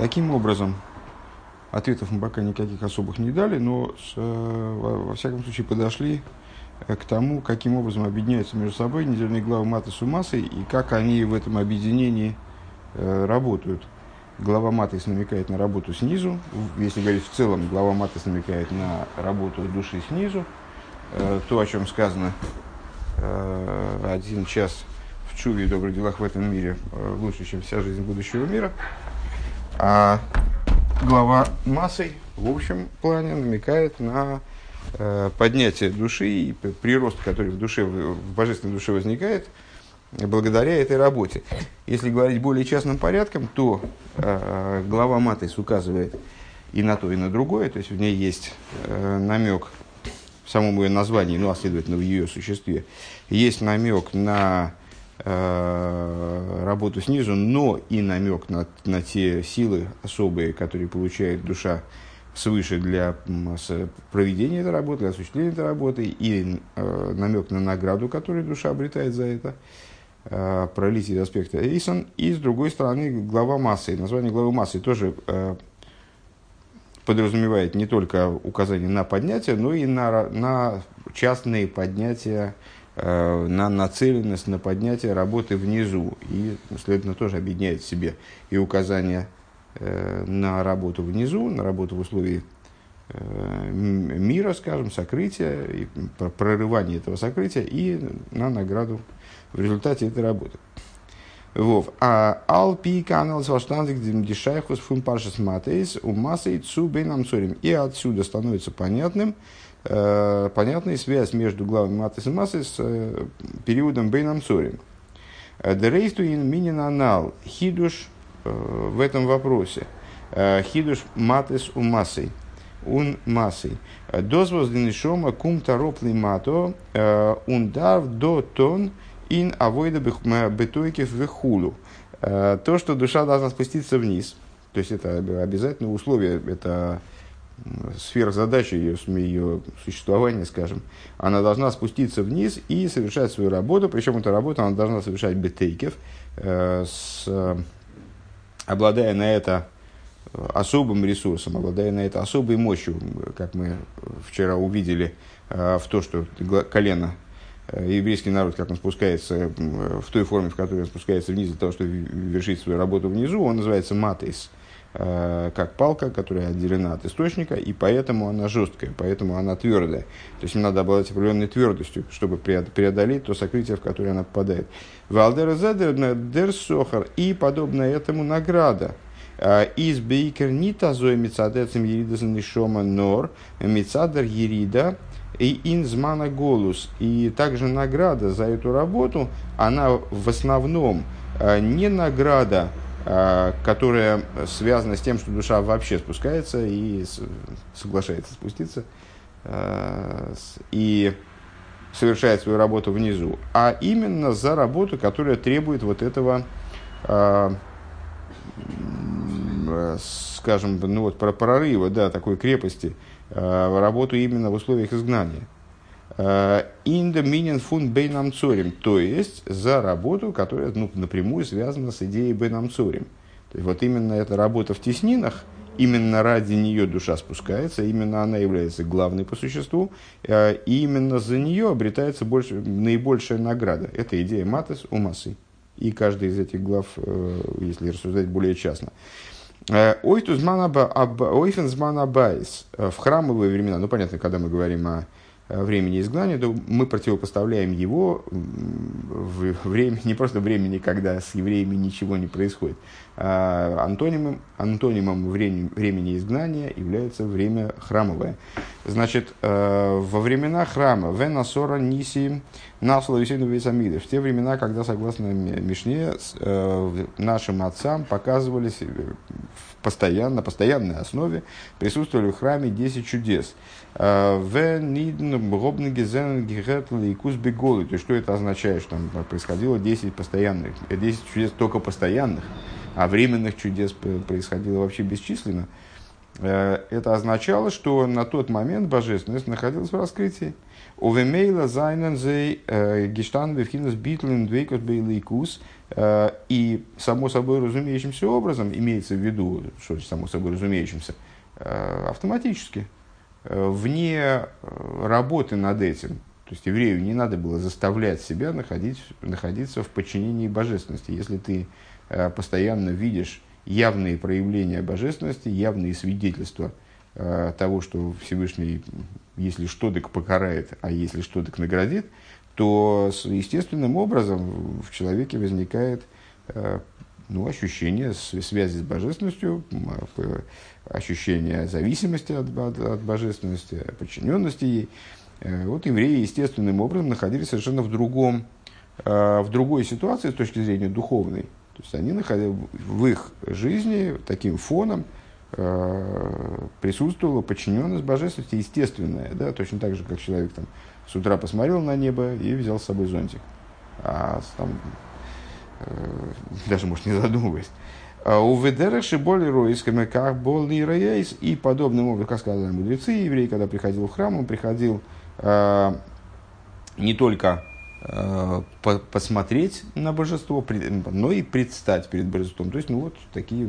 Таким образом, ответов мы пока никаких особых не дали, но с, э, во, всяком случае подошли э, к тому, каким образом объединяются между собой недельные главы маты с умасой и как они в этом объединении э, работают. Глава Матис намекает на работу снизу. Если говорить в целом, глава Матис намекает на работу души снизу. Э, то, о чем сказано э, один час в чуве и добрых делах в этом мире э, лучше, чем вся жизнь будущего мира. А глава массой в общем плане намекает на поднятие души и прирост, который в душе, в божественной душе возникает – благодаря этой работе. Если говорить более частным порядком, то э, глава Матис указывает и на то, и на другое, то есть в ней есть э, намек в самом ее названии, ну, а следовательно, в ее существе, есть намек на э, работу снизу, но и намек на, на те силы особые, которые получает душа свыше для проведения этой работы, для осуществления этой работы, и э, намек на награду, которую душа обретает за это. Э, пролитие аспекта Эйсон, и с другой стороны глава массы. Название главы массы тоже э, подразумевает не только указание на поднятие, но и на, на частные поднятия, э, на нацеленность на поднятие работы внизу. И, следовательно, тоже объединяет в себе и указание на работу внизу, на работу в условии мира, скажем, сокрытия, и прорывания этого сокрытия и на награду в результате этой работы. Вов. А алпи канал сваштандик дешайхус фун паршас матейс у массой цу бейнам цорим. И отсюда становится понятным, э, понятной связь между главами матейс и массой с э, периодом бейнам цорим. Э, Дерейстуин минин анал хидуш э, в этом вопросе. Хидуш матес у массой. Ун массой. Дозвоз динишома кум таропли мато ундар до тон ин авойда бетойкев вехулу. То, что душа должна спуститься вниз, то есть это обязательное условие, это сверхзадача ее, ее существования, скажем, она должна спуститься вниз и совершать свою работу, причем эту работу она должна совершать бетейкев, э, с, обладая на это особым ресурсом, обладая на это особой мощью, как мы вчера увидели, э, в то, что колено Э, еврейский народ, как он спускается в той форме, в которой он спускается вниз для того, чтобы вершить свою работу внизу, он называется матейс, как палка, которая отделена от источника, и поэтому она жесткая, поэтому она твердая. То есть им надо обладать определенной твердостью, чтобы преодолеть то сокрытие, в которое она попадает. Валдер дер сохар и подобно этому награда. Э, из бейкер не тазой мецадецем ерида нишома нор, мецадер ерида – и инзмана голус. И также награда за эту работу, она в основном э, не награда, э, которая связана с тем, что душа вообще спускается и соглашается спуститься э, и совершает свою работу внизу, а именно за работу, которая требует вот этого, скажем, ну вот прорыва, да, такой крепости, Э, работу именно в условиях изгнания. Инда минин фун бейнам цорим, то есть за работу, которая ну, напрямую связана с идеей бейнам цорим. То есть вот именно эта работа в теснинах, именно ради нее душа спускается, именно она является главной по существу, э, и именно за нее обретается больше, наибольшая награда. Это идея матес у массы. И каждый из этих глав, э, если рассуждать более частно. Э, Ойфен зманабайс э, в храмовые времена, ну понятно, когда мы говорим о времени изгнания, то мы противопоставляем его в время, не просто времени, когда с евреями ничего не происходит, а антонимом, антонимом времени, изгнания является время храмовое. Значит, э, во времена храма, Венасора Ниси, Насла в те времена, когда, согласно Мишне, нашим отцам показывались постоянно, на постоянной основе присутствовали в храме 10 чудес. Э. То есть, что это означает, что там происходило 10 постоянных, 10 чудес только постоянных, а временных чудес происходило вообще бесчисленно. Э, это означало, что на тот момент божественность находилась в раскрытии. Увемейла зайнен зей э, гештан бифхинус битлин двейкот бейликус Э, и само собой разумеющимся образом, имеется в виду, что само собой разумеющимся, э, автоматически, э, вне работы над этим, то есть еврею не надо было заставлять себя находить, находиться в подчинении божественности. Если ты постоянно видишь явные проявления божественности, явные свидетельства того, что Всевышний, если что, так покарает, а если что, так наградит – то естественным образом в человеке возникает э, ну, ощущение связи с божественностью, ощущение зависимости от, от, от божественности, подчиненности ей. Э, вот евреи естественным образом находились совершенно в, другом, э, в другой ситуации с точки зрения духовной. То есть они находили в их жизни таким фоном присутствовала подчиненность божественности естественная, да, точно так же, как человек там, с утра посмотрел на небо и взял с собой зонтик. А там, э, даже, может, не задумываясь. А у Ведераши боли роисками, как боли роейс. И подобным образом, как сказали мудрецы, еврей, когда приходил в храм, он приходил э, не только э, по посмотреть на божество, но и предстать перед божеством. То есть, ну вот такие,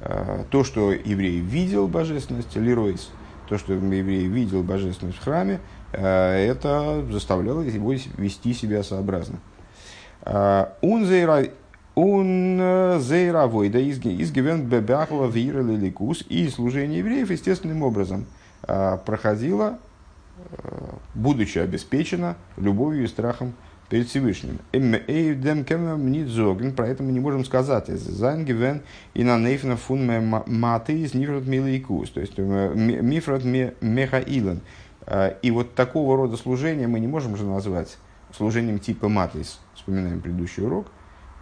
э, то, что еврей видел божественность, лиройс, то, что еврей видел божественность в храме, это заставляло его вести себя сообразно. Он э, зейравой, да изгивен бебяхла вирали ликус, и служение евреев естественным образом э, проходило, будучи обеспечено любовью и страхом перед Всевышним. Про это мы не можем сказать. Зангивен и на нейфна фун маты из нифрат милейкус. То есть мифрат мехаилен. А, и вот такого рода служение мы не можем же назвать служением типа матис. Вспоминаем предыдущий урок,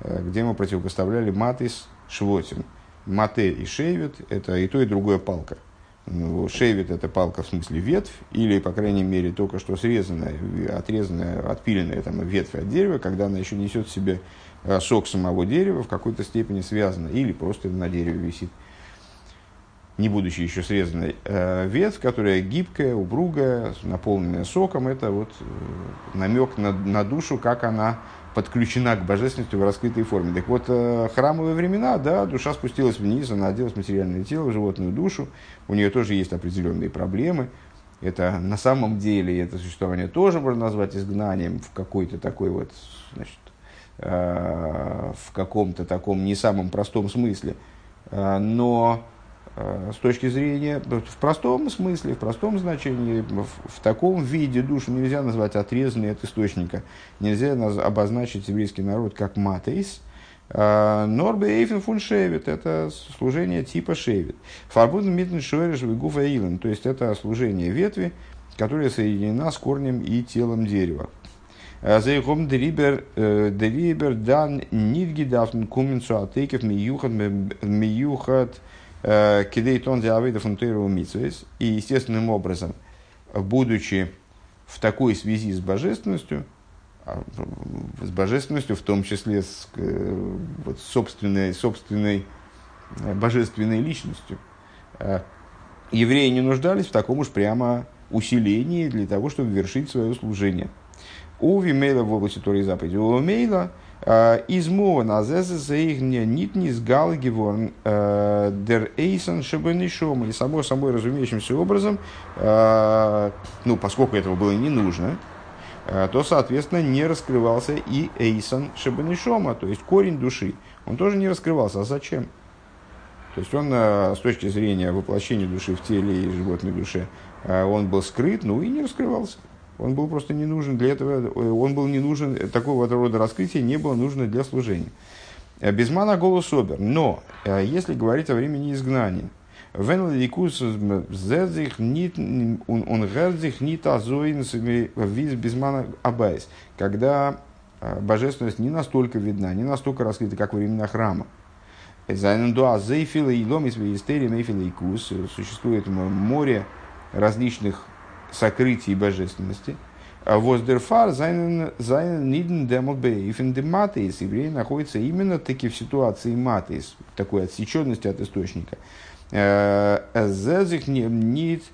э, где мы противопоставляли матис швотим. Мате и шейвит – это и то, и другое палка. Ну, шейвит – это палка в смысле ветвь, или, по крайней мере, только что срезанная, отрезанная, отпиленная там, ветвь от дерева, когда она еще несет в себе э, сок самого дерева, в какой-то степени связана, или просто на дереве висит не будучи еще срезанной, э, ветвь, которая гибкая, упругая, наполненная соком, это вот э, намек на, на душу, как она подключена к божественности в раскрытой форме. Так вот, э, храмовые времена, да, душа спустилась вниз, она оделась в материальное тело, в животную душу, у нее тоже есть определенные проблемы. Это на самом деле, это существование тоже можно назвать изгнанием в какой-то такой вот, значит, в каком-то таком не самом простом смысле. Но с точки зрения, в простом смысле, в простом значении, в, в таком виде душу нельзя назвать отрезанной от источника. Нельзя обозначить еврейский народ как матейс. Э, Норбе Эйфен фун шевит – это служение типа шевит. Фарбуден митн шойреш вегуфа илен, то есть это служение ветви, которая соединена с корнем и телом дерева. Э, Зейхом дерибер дерибер дан нидгидафн куменцу атекев миюхат Э, Кидейтон диавейда фунтейру митсвейс. И естественным образом, будучи в такой связи с божественностью, а, с божественностью, в том числе с э, вот, собственной, собственной э, божественной личностью, евреи не нуждались в таком уж прямо усилении для того, чтобы вершить свое служение. У Вимейла в области Торы и. У Вимейла из Мована Зезезейгне Нитнис Гал Геворн Дер Эйсон Шебенишом. И само собой разумеющимся образом, ну, поскольку этого было не нужно, то, соответственно, не раскрывался и Эйсон Шебенишома, то есть корень души. Он тоже не раскрывался. А зачем? То есть он с точки зрения воплощения души в теле и животной душе, он был скрыт, ну и не раскрывался. Он был просто не нужен для этого, он был не нужен, такого рода раскрытия не было нужно для служения. Э, Безмана голос обер. Но, э, если говорить о времени изгнания, Вен ликус он герзих нит азоин безмана абайс. Когда э, божественность не настолько видна, не настолько раскрыта, как во времена храма. Существует море различных сокрытий божественности. А Воздерфар зайнен ниден демобейфен дематейс. Еврей находится именно таки в ситуации матейс, такой отсеченности от источника. Э, зезих нит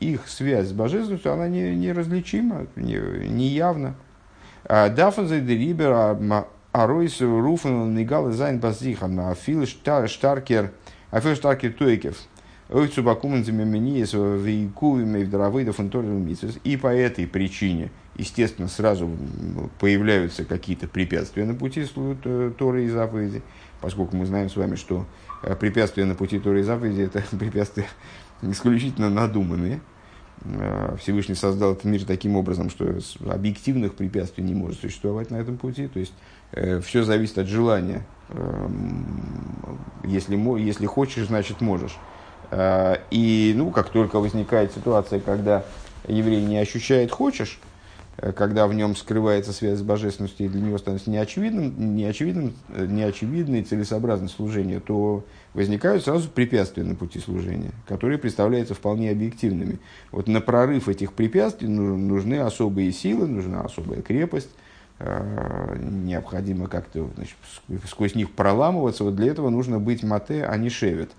их связь с божественностью, она не, неразличима, не, не явна. Даффензе де Рибер Аройс Руфен Нигал Зайн Базихан Афил Штаркер Афил Штаркер Туекев. Вдаравыдов И по этой причине, естественно, сразу появляются какие-то препятствия на пути Торы и заповеди, поскольку мы знаем с вами, что препятствия на пути Торы и заповеди это препятствия исключительно надуманные. Э, Всевышний создал этот мир таким образом, что объективных препятствий не может существовать на этом пути. То есть э, все зависит от желания. Э, если, если хочешь, значит можешь. Э, и ну, как только возникает ситуация, когда еврей не ощущает хочешь, Э, когда в нем скрывается связь с божественностью, и для него становится неочевидным, неочевидным, э, неочевидной целесообразность служения, то возникают сразу препятствия на пути служения, которые представляются вполне объективными. Вот на прорыв этих препятствий нужны особые силы, нужна особая крепость, э, необходимо как-то значит, сквозь них проламываться. Вот для этого нужно быть מטה, а не שבט.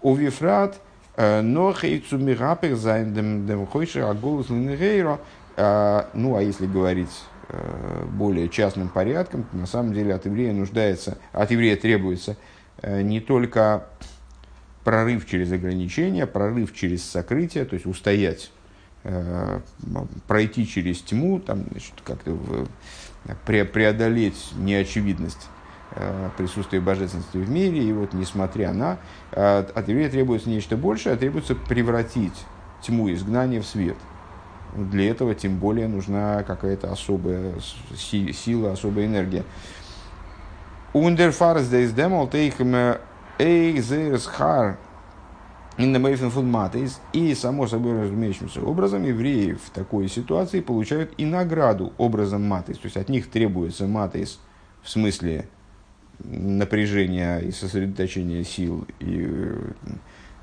ובפרט – נאך צו מהפך זיין דעם דעם חושך הגלות לנהורא. Ну, а если говорить э, более частным порядком, на самом деле от еврея нуждается, от еврея требуется э, не только прорыв через ограничения, прорыв через сокрытие, то есть устоять, э, пройти через тьму, там, значит, как-то преодолеть неочевидность Э, присутствие божественности в мире, и вот несмотря на, э, от еврея требуется нечто большее, а требуется превратить тьму изгнания в свет. Для этого тем более нужна какая-то особая сила, особая энергия. Ундерфарс дейс демол тейхм эйзерсхар и, само собой разумеющимся образом, евреи в такой ситуации получают и награду образом матис. То есть от них требуется матис в смысле напряжения и сосредоточения сил и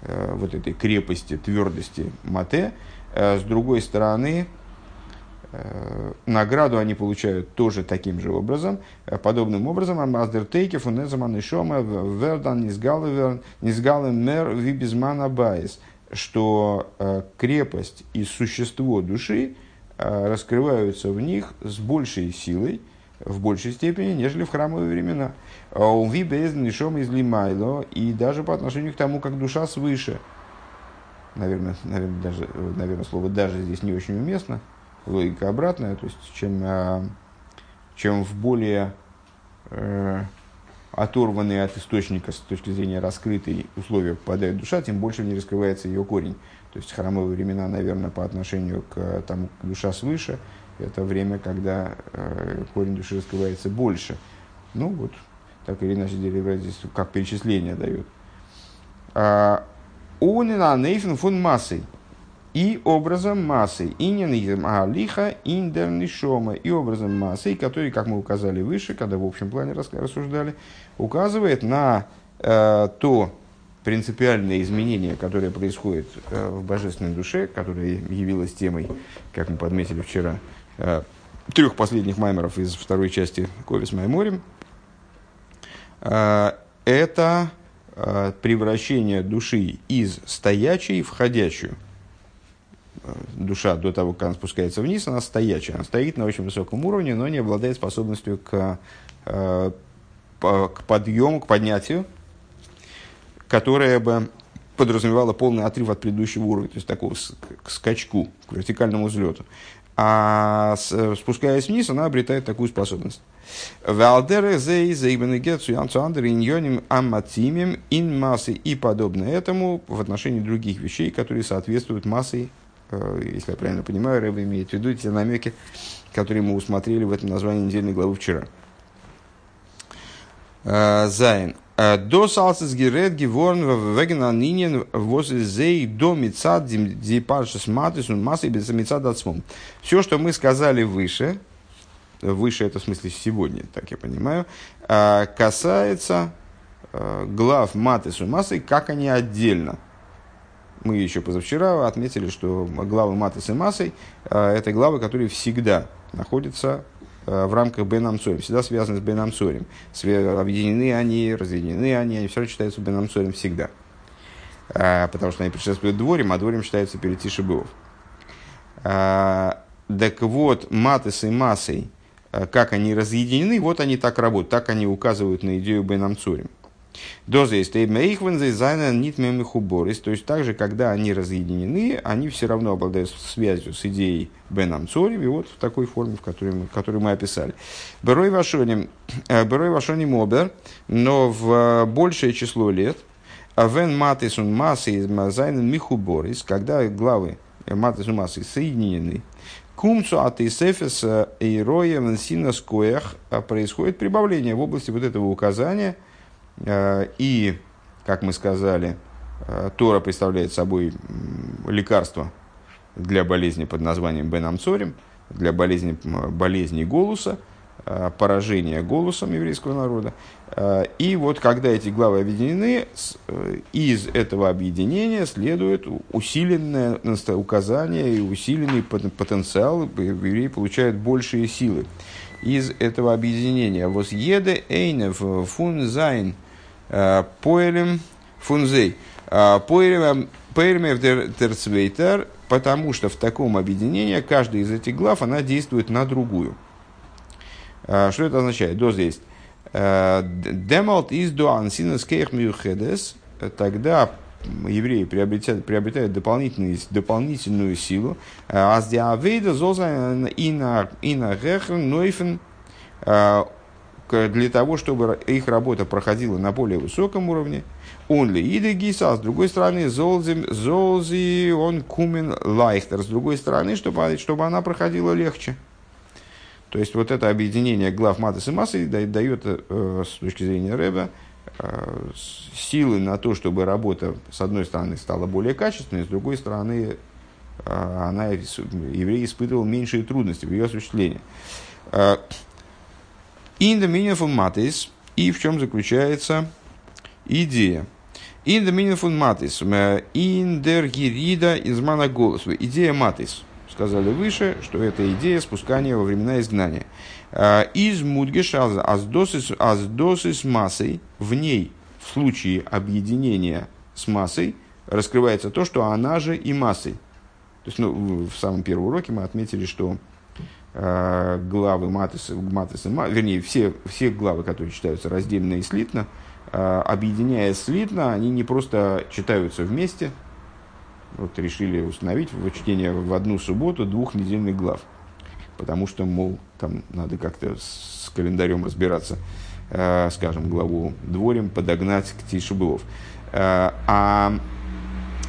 э, вот этой крепости, твердости мате. Э, с другой стороны, э, награду они получают тоже таким же образом, э, подобным образом, Аздертейке, Фунезаман и Шома, Вердан, Низгален, Мер, Вибизмана Байс, что э, крепость и существо души э, раскрываются в них с большей силой, в большей степени, нежели в храмовые времена. Уви без нишом из лимайло, и даже по отношению к тому, как душа свыше. Наверное, наверное, даже, наверное, слово «даже» здесь не очень уместно. Логика обратная, то есть чем, а, чем в более э, оторванные от источника с точки зрения раскрытой условия попадает душа, тем больше в ней раскрывается ее корень. То есть храмовые времена, наверное, по отношению к тому, как душа свыше, это время, когда э, корень души раскрывается больше. Ну вот, так или иначе, Деревра здесь как перечисление дает. А, Унина нейфен фун массой. И образом массы. Инин алиха индернишома. И образом массы, который, как мы указали выше, когда в общем плане рассуждали, указывает на э, то принципиальное изменение, которое происходит э, в божественной душе, которое явилось темой, как мы подметили вчера, э, трех последних маймеров из второй части Ковис Майморим, э, это э, превращение души из стоячей в ходячую. Э, душа до того, как она спускается вниз, она стоячая. Она стоит на очень высоком уровне, но не обладает способностью к, к подъему, к поднятию, которая бы подразумевала полный отрыв от предыдущего уровня, то есть такого к скачку, к вертикальному взлету. А спускаясь вниз, она обретает такую способность. Валдеры амматимим ин массы и подобное этому в отношении других вещей, которые соответствуют массе, э, если я правильно понимаю, Рэб имеет в виду те намеки, которые мы усмотрели в этом названии недельной главы вчера. Э, Зайн. До салсис герет геворн веген анинен возле зей до мецад дипаршис матис он массы без мецад отсмом. Все, что мы сказали выше, выше это в смысле сегодня, так я понимаю, э, касается э, глав матис и массы, как они отдельно. Мы еще позавчера отметили, что главы матис и массой это главы, которые всегда находятся в рамках Бенамцорим, всегда связаны с Бенамцорим. Объединены они, разъединены они, они все равно считаются Бенамцорим всегда. А, потому что они предшествуют дворим, а дворим считаются перед Тишибылов. А, Так вот, матес и массой, как они разъединены, вот они так работают, так они указывают на идею Бенам Цурим. Доза есть нит хуборис, то есть также, когда они разъединены, они все равно обладают связью с идеей Бенам Цорим, и вот в такой форме, в которой мы, которую мы описали. Берой Вашоним, э, Берой Вашоним Обер, но в э, большее число лет, Вен Матисун Массы из Мазайнен Михуборис, когда главы Матисун Массы соединены, Кумцу от Исефес и Роя Венсина Скоях происходит прибавление в области вот этого указания – Э, и, как мы сказали, э, Тора представляет собой лекарство для болезни под названием Бенамцорим, для болезни, болезни голоса, э, поражения голосом еврейского народа. И вот когда эти главы объединены, из этого объединения следует усиленное указание и усиленный потенциал, евреи получают большие силы. Из этого объединения «Восъеде эйнев фун зайн» Э, поэлем фунзей. Э, поэлем терцвейтер, потому что в таком объединении каждая из этих глав, она действует на другую. Э, что это означает? До здесь. Демалт из дуансинес кейх тогда евреи приобретают, приобретают дополнительную, дополнительную силу. Аздиавейда зоза и на гехен нойфен для того, чтобы их работа проходила на более высоком уровне. Он ли иде гиса, с другой стороны, золзи, золзи он кумен лайхтер, с другой стороны, чтобы, чтобы она проходила легче. То есть вот это объединение глав Матас и Массы дает, э, с точки зрения Рэба, э, силы на то, чтобы работа, с одной стороны, стала более качественной, с другой стороны, э, она, еврей испытывал меньшие трудности в ее осуществлении. In the meaning of matis, и в чем заключается идея. In the meaning of matis, in der gerida из голос. Идея матис. Сказали выше, что это идея спускания во времена изгнания. Э, из мудгеш аздосис массой, в ней, в случае объединения с массой, раскрывается то, что она же и массой. То есть, ну, в самом первом уроке мы отметили, что главы Матиса, Матиса, вернее, все, все главы, которые читаются раздельно и слитно, э, объединяя слитно, они не просто читаются вместе, вот решили установить в чтение в одну субботу двух недельных глав. Потому что, мол, там надо как-то с календарем разбираться, э, скажем, главу дворем подогнать к Тишебулов. Э, а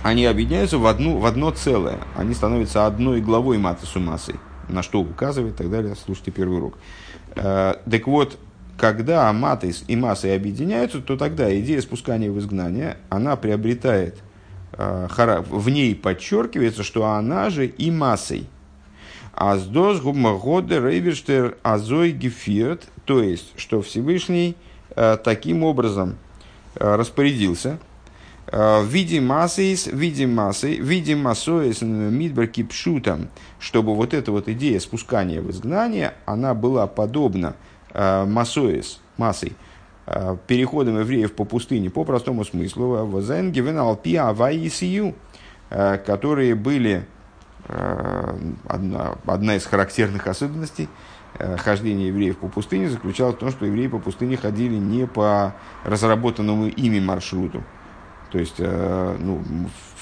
они объединяются в, одну, в одно целое. Они становятся одной главой Матису массой на что указывает и так далее. Слушайте первый урок. Э, так вот, когда матис и массой объединяются, то тогда идея спускания в изгнание, она приобретает, э, в ней подчеркивается, что она же и массой. Аздос гумагоде рейверштер азой гефирт, то есть, что Всевышний э, таким образом распорядился – Э, в виде массы, в виде массы, в виде массоис мидбар кипшутам, чтобы вот эта вот идея спускания в изгнание, она была подобна э, массоис, массой, э, переходом евреев по пустыне по простому смыслу, аваисию, которые были одна, одна из характерных особенностей хождения евреев по пустыне заключалась в том, что евреи по пустыне ходили не по разработанному ими маршруту, то есть, э, ну,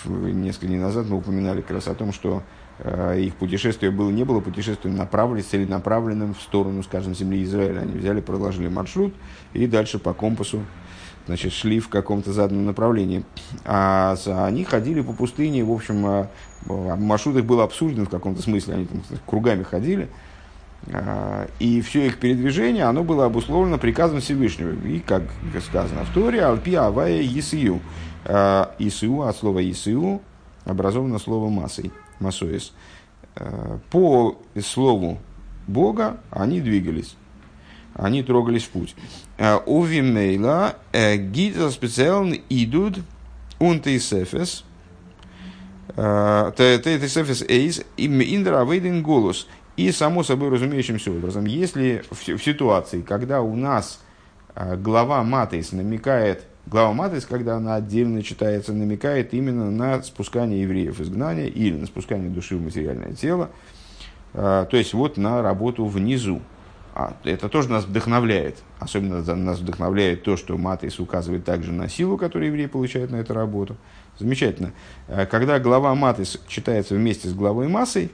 несколько дней назад мы упоминали как раз о том, что э, их путешествие было, не было путешествием направленным, целенаправленным в сторону, скажем, земли Израиля. Они взяли, проложили маршрут и дальше по компасу значит, шли в каком-то заданном направлении. А они ходили по пустыне, в общем, э, маршрут их был обсужден в каком-то смысле, они там кругами ходили. И все их передвижение, оно было обусловлено приказом Всевышнего. И, как сказано в Торе, Алпи Авая Есию. Э, ису, от слова Ису, образовано слово массой, массоис. Э, по слову Бога они двигались, они трогались в путь. Э, Увимейла гидра специально идут унтейсефес, Тейсефес эйс, индра вейден голос. И само собой разумеющимся образом, если в, в ситуации, когда у нас глава Матейс намекает Глава Матris, когда она отдельно читается, намекает именно на спускание евреев в изгнание или на спускание души в материальное тело. то есть вот на работу внизу. А, это тоже нас вдохновляет. Особенно нас вдохновляет то, что Матис указывает также на силу, которую еврей получает на эту работу. Замечательно. Когда глава Матис читается вместе с главой массой,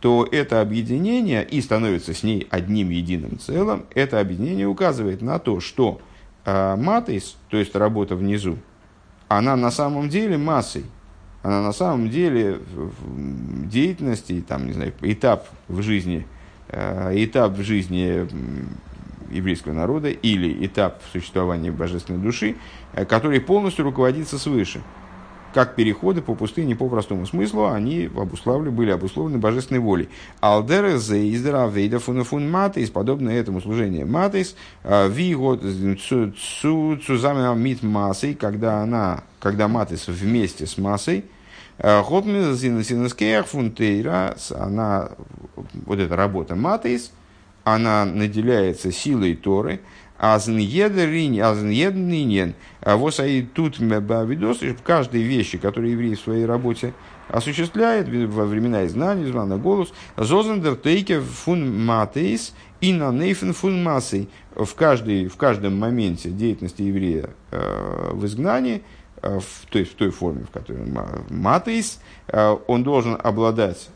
то это объединение и становится с ней одним единым целым, это объединение указывает на то, что э, матейс, то есть работа внизу, она на самом деле массой, она на самом деле в деятельности, там, не знаю, этап в жизни, э, этап в жизни еврейского народа или этап существования божественной души, э, который полностью руководится свыше как переходы по пустыне по простому смыслу, они обуславлены, были обусловлены божественной волей. Алдер издера вейда фун матейс, подобно этому служению матейс, а, вигот цузами мит массой, когда она, когда матейс вместе с массой, а, Хотмизинскеях фунтейра, она, вот эта работа матейс, она наделяется силой Торы, Азньеднинен, а вот и тут видос, в каждой вещи, которую еврей в своей работе осуществляет во времена изгнания, звана голос, зозендер тейке фун матейс и на нейфен фун массой. В, каждой, в каждом моменте деятельности еврея э, в изгнании, э, в, той, в той форме, в которой матейс, э, он должен обладать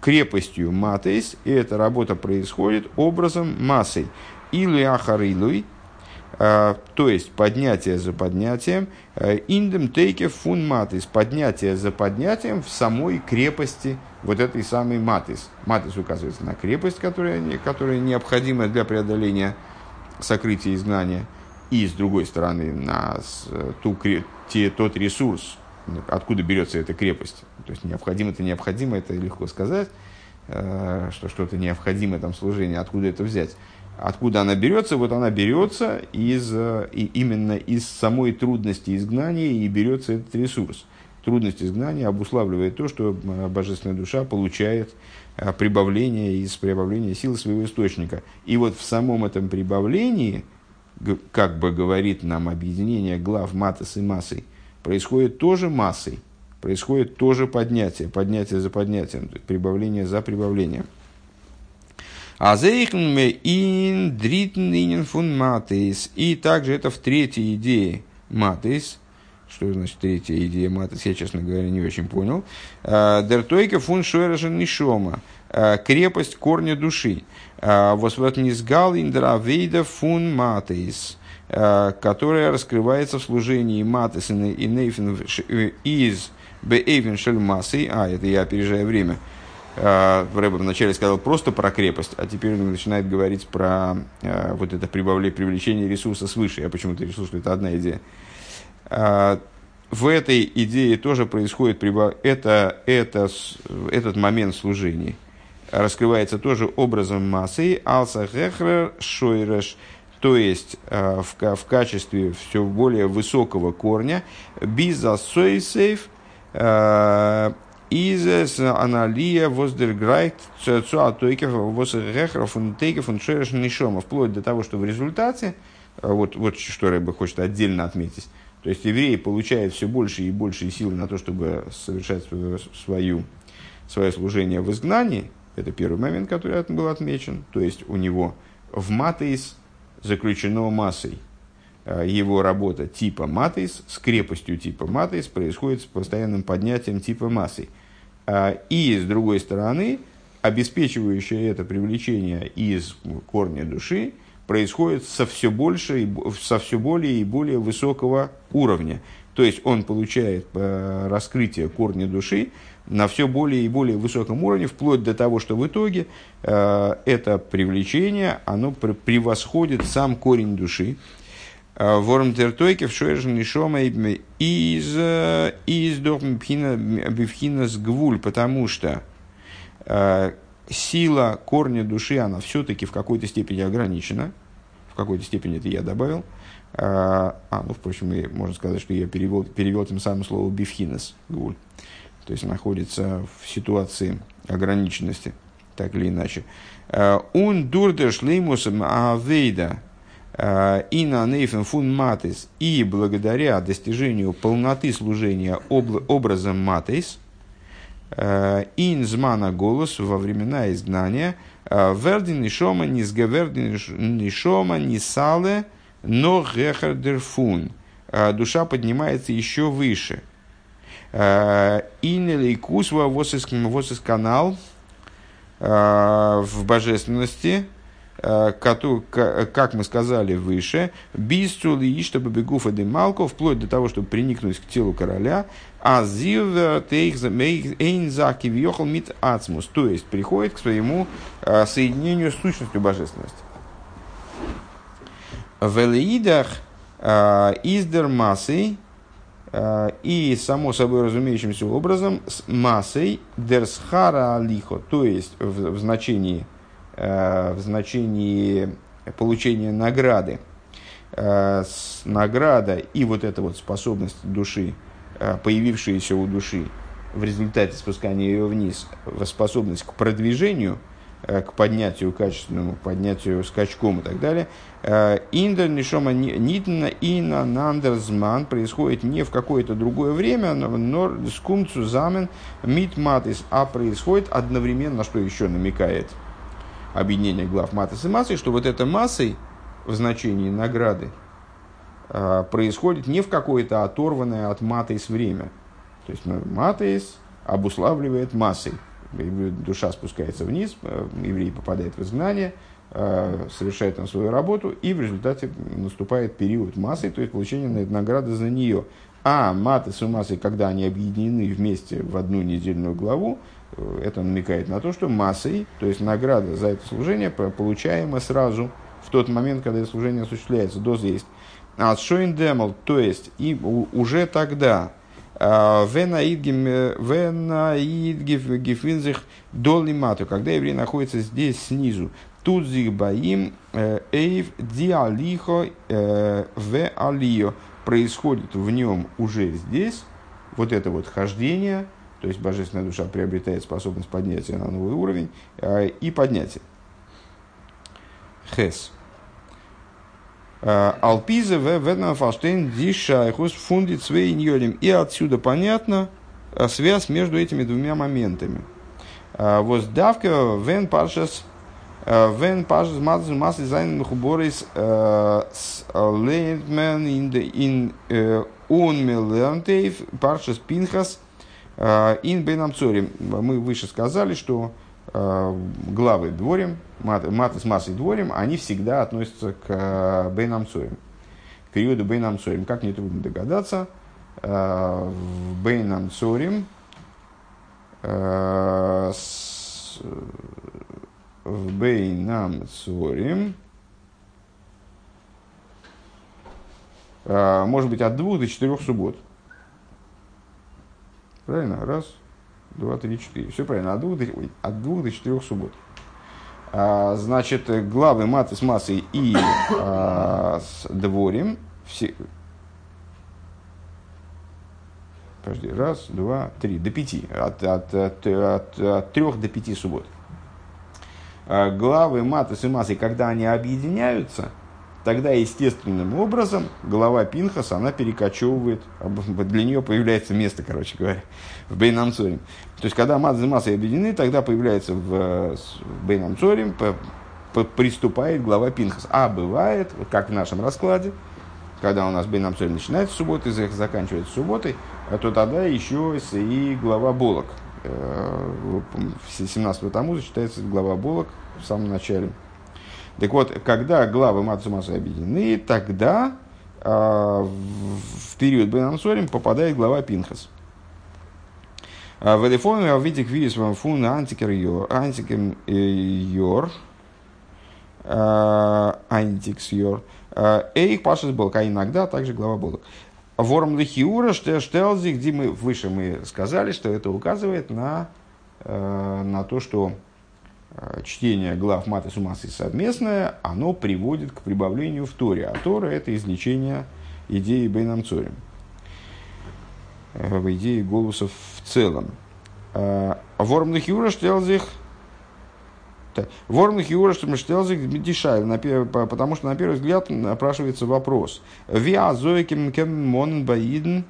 крепостью матейс, и эта работа происходит образом массой или ахарилуй, то есть поднятие за поднятием, индем тейке фун матис, поднятие за поднятием в самой крепости вот этой самой матис. Матис указывается на крепость, которая, которая необходима для преодоления сокрытия изгнания, и с другой стороны на ту, те, тот ресурс, откуда берется эта крепость. То есть необходимо это необходимо, это легко сказать, э, что что-то необходимо там служение, откуда это взять. Откуда она берется? Вот она берется из, э, и именно из самой трудности изгнания и берется этот ресурс. Трудность изгнания обуславливает то, что э, божественная душа получает э, прибавление из прибавления силы своего источника. И вот в самом этом прибавлении, как бы говорит нам объединение глав матос и массой, происходит тоже массой, происходит тоже поднятие, поднятие за поднятием, прибавление за прибавлением. А зейхн ин дритн инин фун матейс. И также это в третьей идее матейс. Что значит третья идея матейс, я, честно говоря, не очень понял. А, Дертойка фун шуэражен нишома. А, крепость корня души. А, Восват низгал индравейда фун матейс которая раскрывается в служении матес и нейфен из беэйвен шельмасы. А, это я опережаю время. Э, Рэба вначале сказал просто про крепость, а теперь он начинает говорить про э, вот это прибавление, привлечение ресурса свыше. Я почему-то решил, что это одна идея. Э, в этой идее тоже происходит прибав... это, это, этот момент служения. Раскрывается тоже образом массы алса хехрер шойреш, то есть в, в качестве все более высокого корня, биза сойсейф, Изес аналия воздерграйт цуатойкев восрехров и тейкев и нишома. Вплоть до того, что в результате, вот, вот что Рэбе хочет отдельно отметить, то есть еврей получает все больше и больше силы на то, чтобы совершать свою, свою, свое служение в изгнании. Это первый момент, который был отмечен. То есть у него в матейс заключено массой. Э, его работа типа матейс с крепостью типа матейс происходит с постоянным поднятием типа массы. А, и, с другой стороны, обеспечивающее это привлечение из корня души происходит со все, больше, со все более и более высокого уровня. То есть он получает э, раскрытие корня души на все более и более высоком уровне, вплоть до того, что в итоге э, это привлечение оно превосходит сам корень души, Ворм тертойке в шуэжен нишома из э, из бифхина с гвуль, потому что э, сила корня души, она все-таки в какой-то степени ограничена. В какой-то степени это я добавил. А, ну, впрочем, можно сказать, что я перевел, перевел тем самым слово бифхинес, гвуль. То есть находится в ситуации ограниченности, так или иначе. Он дурдеш леймусом авейда Э, и на нейфен фун матис, и благодаря достижению полноты служения образом матис, Инзмана голос во времена изгнания. Вердин нишома не сгавердин нишома не сале, но гехардерфун. Душа поднимается еще выше. Инелейкусва восис канал в божественности, как мы сказали выше, бисцули, чтобы бегуфа малко, вплоть до того, чтобы приникнуть к телу короля, а въехал мит ацмус, то есть приходит к своему а, соединению с сущностью божественности. В элеидах а, издер массой и, само собой разумеющимся образом, с массой дерсхара лихо, то есть в, в значении Э, в значении получения награды. Э, награда и вот эта вот способность души, э, появившаяся у души в результате спускания ее вниз, способность к продвижению, к поднятию качественному, поднятию скачком и так далее. Индер нишома нитна и на происходит не в какое-то другое время, но скумцу замен митматис, а происходит одновременно, что еще намекает – объединения глав матос и массой, что вот эта массой в значении награды а, происходит не в какое-то оторванное от матейс время. То есть ну, матейс обуславливает массой. Душа спускается вниз, а, еврей попадает в изгнание, а, совершает там свою работу, и в результате наступает период массы, то есть получение награды за нее. А матес и массой, когда они объединены вместе в одну недельную главу, Э, это намекает на то, что массой, то есть награда за это служение, получаема сразу в тот момент, когда это служение осуществляется, доза есть. А шоин демол, то есть и уже тогда а, Венаид гефинзих долимату, когда еврей находится здесь снизу, тут зих баим э, эйв диалихо э, в алио, происходит в нем уже здесь вот это вот хождение, то есть божественная душа приобретает способность поднятия на новый уровень э, и поднятия. Хес. Э, Алпиза в Ведна Фалштейн Дишайхус фундит свейньолем. И отсюда понятно э, связь между этими двумя моментами. Воздавка вен паршас Вен пашас мазс массы зайн хуборис лейнтмен ин унмелентейв паршас пинхас Э, ин бейнам цорим. Мы выше сказали, что э, главы дворим, маты с массой дворим, они всегда относятся к э, бейнам цорим, к периоду бейнам цорим. Как нетрудно догадаться, в бейнам цорим в бейнам цорим может быть от двух до четырех суббот. Правильно? Раз, два, три, четыре. Все правильно. От двух до, ой, от двух до четырех суббот. А, значит, главы маты с массой и а, с дворем все... Подожди, раз, два, три, до пяти. От, от, от, от, от трех до пяти суббот. А, главы маты и массой, когда они объединяются – тогда естественным образом голова Пинхаса, она перекочевывает, для нее появляется место, короче говоря, в Бейнамцорим. То есть, когда Мадзе массы объединены, тогда появляется в, в Бейнамцорим, приступает глава Пинхас. А бывает, вот как в нашем раскладе, когда у нас Бейнамцорим начинается с субботы, заканчивается субботой, то тогда еще и глава Болок. 17 э, тому зачитается глава Болок в самом начале. Так вот, когда главы Мацумаса объединены, тогда э, в период Бенансорим попадает глава Пинхас. А, в Элефоне Авидик Вис Фун Антикер Йор, Антикем Йор, а, Антикс Йор, Эйх Пашес а иногда также глава Болок. Ворм Лихиура, Штелзи, где мы выше мы сказали, что это указывает на, на то, что чтение глав Маты Сумасы совместное, оно приводит к прибавлению в Торе. А Тора – это излечение идеи Бейнам Цорим, в э, идеи голосов в целом. Э, Вормных Юра штелзих Вормных Юра штелзих дешайв, потому что на первый взгляд напрашивается вопрос. Виа зоеким кем мон баиден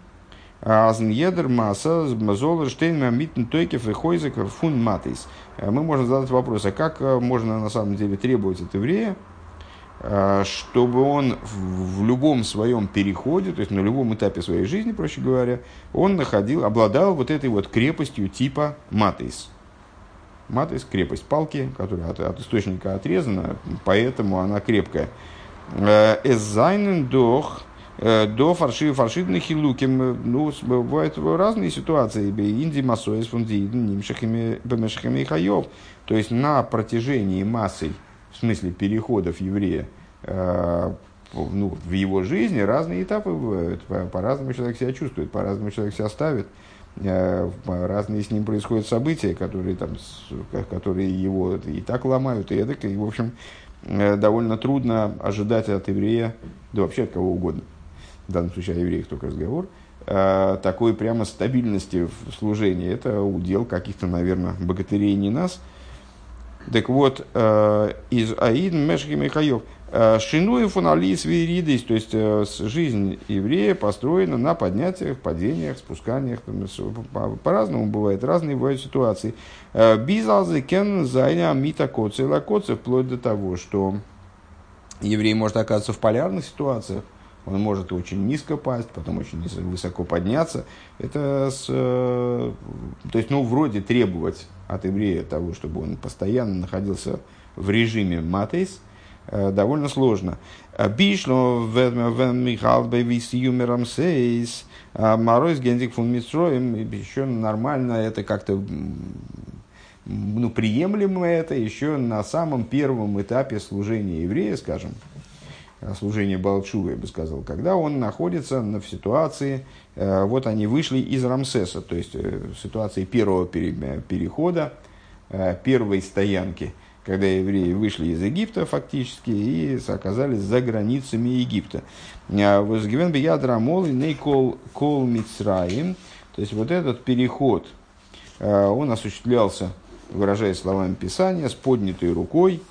Азнедер масса золер штейн митн тойкев и хойзек фун матис. Мы можем задать вопрос, а как можно на самом деле требовать от еврея, чтобы он в любом своем переходе, то есть на любом этапе своей жизни, проще говоря, он находил, обладал вот этой вот крепостью типа матис. Матис – крепость палки, которая от, от источника отрезана, поэтому она крепкая. Эзайнен дох – Э, до фарши, фаршидных и э, ну, бывают разные ситуации, инди массоис фундииден, нимшахими, бемешахими и хайов. То есть на протяжении массы, в смысле переходов еврея, э, ну, в его жизни разные этапы бывают. По-разному человек себя чувствует, по-разному человек себя ставит. Разные с ним происходят события, которые, там, которые его и так ломают, и эдак. И, в общем, довольно трудно ожидать от еврея, да вообще от кого угодно, в данном случае о евреях только разговор, э, такой прямо стабильности в служении. Это удел каких-то, наверное, богатырей не нас. Так вот, э, из Аид Мешхи Михаев. Э, Шинуем фуналис виридис, то есть жизнь еврея построена на поднятиях, падениях, спусканиях. По-разному бывает, разные бывают ситуации. Бизалзы кен зайня мита коцы вплоть до того, что еврей может оказаться в полярных ситуациях, он может очень низко пасть, потом очень высоко подняться. Это, с, э, то есть, ну, вроде требовать от еврея того, чтобы он постоянно находился в режиме матейс, э, довольно сложно. Бишло в Михал Бейвис Юмером Сейс, Моройс Гензик фун Митроем, еще нормально, это как-то ну, приемлемо это еще на самом первом этапе служения еврея, скажем, служения Балчува, я бы сказал, когда он находится в ситуации, э, вот они вышли из Рамсеса, то есть э, в ситуации первого перехода, э, первой стоянки, когда евреи вышли из Египта фактически и оказались за границами Египта. Возгивен бы ядра мол нейкол кол мицраим, то есть вот этот переход, он осуществлялся, выражаясь словами Писания, с поднятой рукой,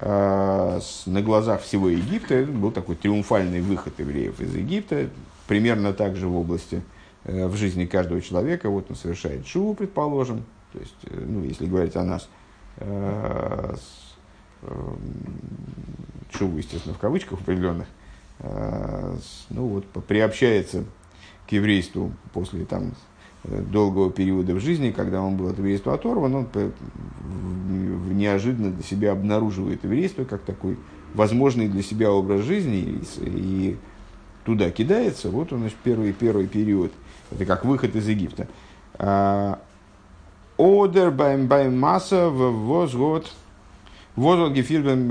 на глазах всего Египта. Был такой триумфальный выход евреев из Египта. Примерно так же в области, э, в жизни каждого человека. Вот он совершает шуву, предположим. То есть, э, ну, если говорить о нас, шуву, естественно, в кавычках определенных, ну вот, приобщается к еврейству после там, долгого периода в жизни, когда он был от еврейства оторван, он неожиданно для себя обнаруживает еврейство как такой возможный для себя образ жизни и, туда кидается. Вот он, значит, первый, первый период. Это как выход из Египта. А, Одер байм масса в возгод возгод гефирбен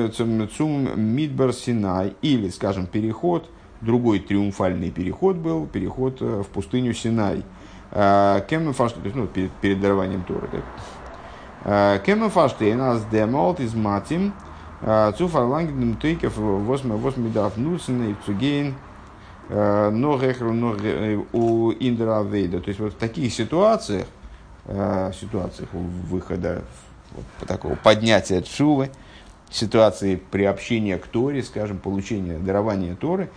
мидбар синай. Или, скажем, переход, другой триумфальный переход был, переход э, в пустыню Синай – Кем фашты, то есть, ну, перед, перед дарованием Торы. Э, Кем фашты, нас демолт из матим, э, verlangen Tüke was man was man darf nutzen zu gehen noch noch у индра вейда. То есть вот в таких ситуациях ситуациях выхода вот, такого поднятия чувы ситуации приобщения к Торе, скажем, получения дарования Торы,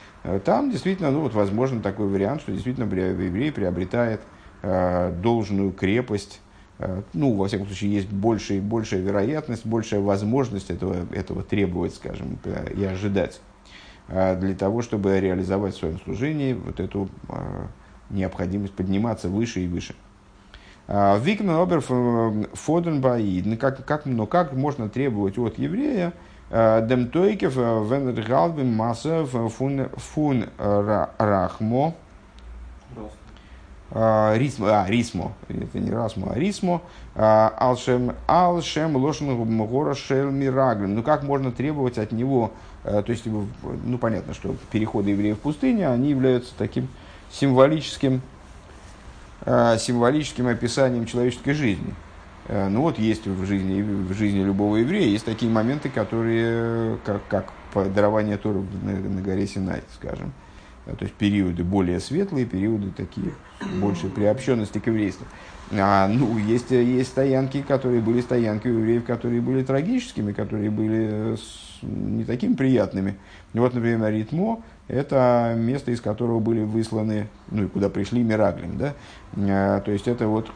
там действительно, ну вот, возможно такой вариант, что действительно еврей приобретает Э, должную крепость. Э, ну, во всяком случае, есть большая, большая вероятность, большая возможность этого, этого требовать, скажем, э, и ожидать для того, чтобы реализовать в своем служении вот эту необходимость подниматься выше и выше. Викмен обер фоден баид. Ну, как, как, но как можно требовать от еврея демтойкев венергалбим масса фун рахмо а, рисмо, а, рисмо, это не расмо, а рисмо, а, алшем, алшем лошен гора мираглем. Ну, как можно требовать от него, то есть, ну, понятно, что переходы евреев в пустыне, они являются таким символическим, символическим описанием человеческой жизни. Ну вот есть в жизни, в жизни любого еврея есть такие моменты, которые, как, как дарование Торы на, на горе Синай, скажем. То есть периоды более светлые, периоды такие, большей приобщенности к еврейству. А, ну, есть, есть стоянки, которые были стоянки у евреев, которые были трагическими, которые были не такими приятными. Вот, например, Ритмо – это место, из которого были высланы, ну и куда пришли Мираглим. Да? А, то есть это вот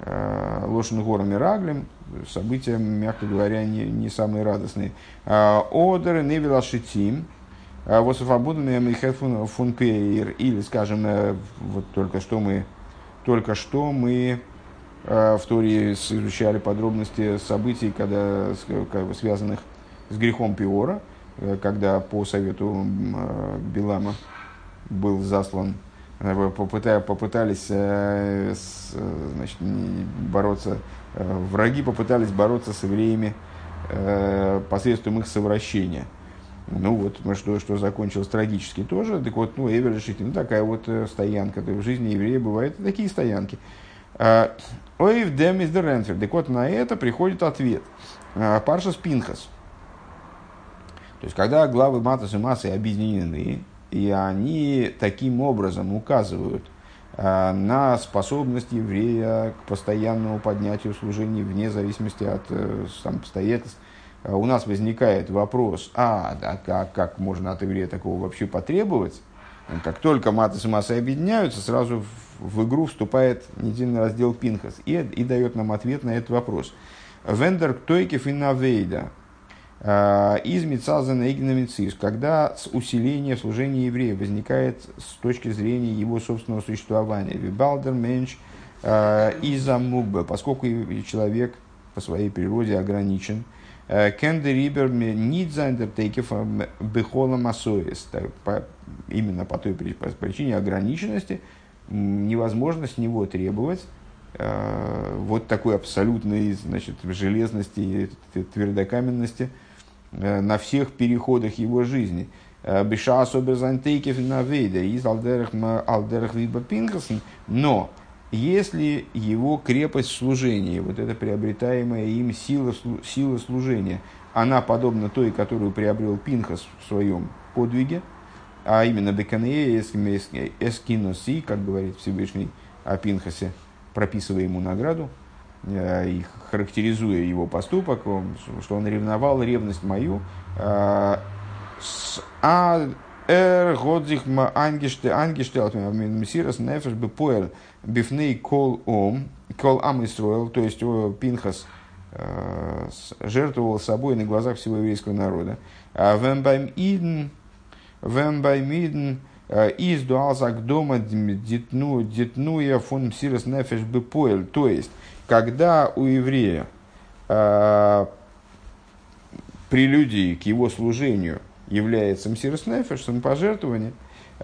а, Лошен Гора Мираглим, события, мягко говоря, не, не самые радостные. А, Одер Невила Шитим, вот свободными Михефун Фунпейр, или, скажем, э, вот только что мы только что мы э, в Торе изучали подробности событий, когда, связанных с грехом Пиора, э, когда по совету Билама был заслан, попытались значит, бороться, враги попытались бороться с евреями посредством их совращения – ну вот, что, что закончилось трагически тоже. Так вот, ну, Эвер решите, ну такая вот э, стоянка. В жизни еврея бывают такие стоянки. А, Ой, в дем из Ренфер. Так вот, на это приходит ответ. А, Паршас Пинхас. То есть, когда главы Матас и Массы объединены, и они таким образом указывают а, на способность еврея к постоянному поднятию служений вне зависимости от э, сам, обстоятельств, Э, у нас возникает вопрос, а, да, как, как можно от еврея такого вообще потребовать? Как только маты и массы объединяются, сразу в, в игру вступает недельный раздел Пинхас и, и дает нам ответ на этот вопрос. Вендер ктойкев и навейда э, из Мицазана Игнамицис, когда усиление служения еврея возникает с точки зрения его собственного существования. Вибалдер менш э, из поскольку человек по своей природе ограничен, Кенде Рибер Нидзайндертейкев Бехола Масоис. Именно по той причине ограниченности невозможно с него требовать э, вот такой абсолютной значит, железности и твердокаменности э, на всех переходах его жизни. Э, Биша особо зантейкев на вейда из алдерах виба пинкасен, но если его крепость служения, вот эта приобретаемая им сила, сила служения, она подобна той, которую приобрел Пинхас в своем подвиге, а именно Беканея Эскиноси, как говорит Всевышний о Пинхасе, прописывая ему награду, э, и характеризуя его поступок, что он ревновал ревность мою, а Er год sich angestellt, Мессирас Нефеш Бепоэль Бифней Кол Ом, כל עם ישראל, то есть Пинхас э, жертвовал собой на глазах всего еврейского народа. און ווען ביים אידן, ווען ביים אידן, э, איז דא אלס הקדמה די תנו, די תנועה פון מסירת נפש בפועל, то есть, когда у еврея э, прелюдии к его служению – является מסירת נפש, самопожертвование.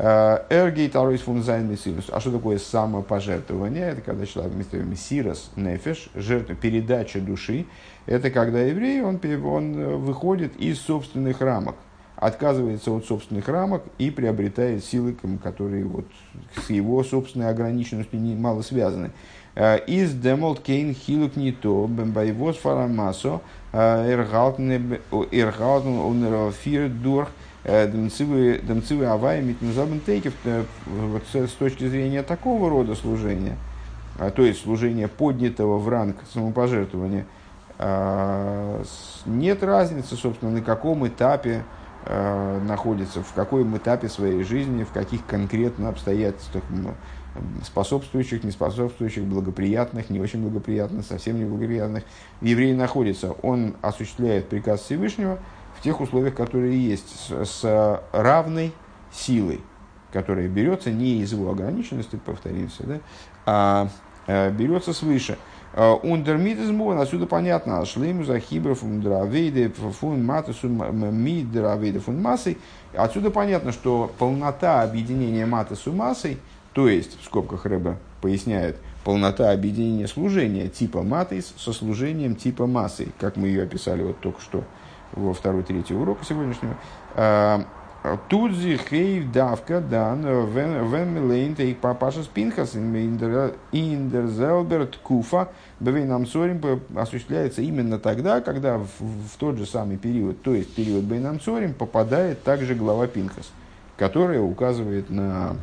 ער גייט ארויס פון זיין А что такое самопожертвование? Это когда человек вместо мсирос нефеш, жертва, передача души. Это когда еврей, он, он э, выходит из собственных рамок отказывается от собственных рамок и приобретает силы, которые вот с его собственной ограниченностью мало связаны. Э, из демолт кейн хилук не то, бэмбайвоз фарамасо, эргалтен унерофир дурх, демцивы авай митнузабен тейкев, вот с точки зрения такого рода служения, а, то есть служения поднятого в ранг самопожертвования, а, нет разницы, собственно, на каком этапе э, находится, в каком этапе своей жизни, в каких конкретно обстоятельствах способствующих, не способствующих, благоприятных, не очень благоприятных, совсем не благоприятных, еврей находится. Он осуществляет приказ Всевышнего в тех условиях, которые есть, с, с равной силой, которая берется не из его ограниченности, повторимся, да, а, а берется свыше. Ундермидизму, отсюда понятно, шлейму за хибров ундравейде фун матасу мидравейде фун массой. Отсюда понятно, что полнота объединения матасу массой, то есть, в скобках Рэба поясняет, полнота объединения служения типа матис со служением типа массы, как мы ее описали вот только что во второй третий урока сегодняшнего. А, же хейв давка дан вен милейнта их папаша спинхас индерзелберт куфа бевейнам сорим осуществляется именно тогда, когда в, в тот же самый период, то есть период бейнам сорим, попадает также глава пинхас. которая указывает на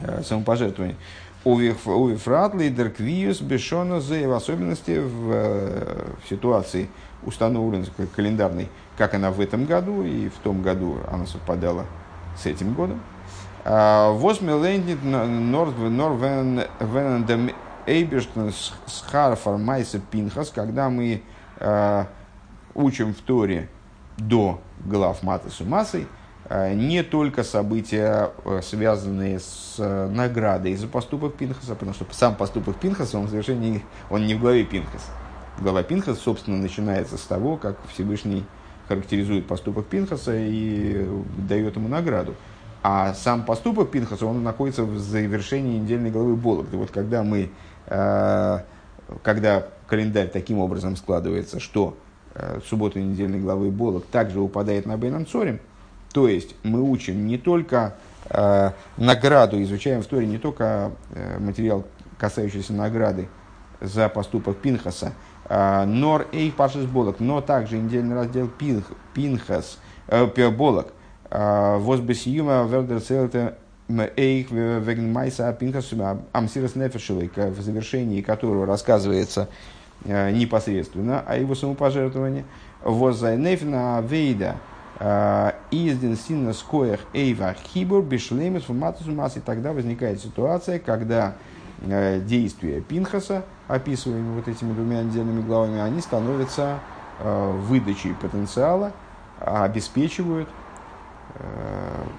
э, самопожертвование. Увифратли дерквиус бешона в особенности в, э, в ситуации, установленной календарной, как она в этом году и в том году она совпадала с этим годом. А, Восмелендит Норвен Эйберштен Схарфар Майса Пинхас, когда мы э, учим в Торе до глав Маты с Умасой, э, не только события, связанные с наградой за поступок Пинхаса, потому что сам поступок Пинхаса, он в завершении, он не в главе Пинхас. Глава Пинхас, собственно, начинается с того, как Всевышний характеризует поступок Пинхаса и дает ему награду. А сам поступок Пинхаса, он находится в завершении недельной главы Болок. Вот когда мы, когда календарь таким образом складывается, что Э, субботы недельной главы Болок также упадает на Бейном Цорим. То есть мы учим не только э, награду, изучаем в Торе не только э, материал, касающийся награды за поступок Пинхаса, э, нор эйх пашис болок, но также недельный раздел пинх, Пинхас, э, Болок. Э, Возбесиюма вердер целте эйх веген майса Пинхас амсирас нефешилой, в завершении которого рассказывается Э, непосредственно, а его самопожертвование. Воззайнефна вейда э, изден синна скоях эйва хибур бишлемес фуматусу и тогда возникает ситуация, когда действия Пинхаса, описываемые вот этими двумя отдельными главами, они становятся выдачей потенциала, обеспечивают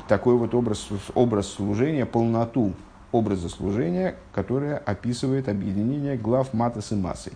такой вот образ, образ служения, полноту образа служения, которое описывает объединение глав Матас и Массой.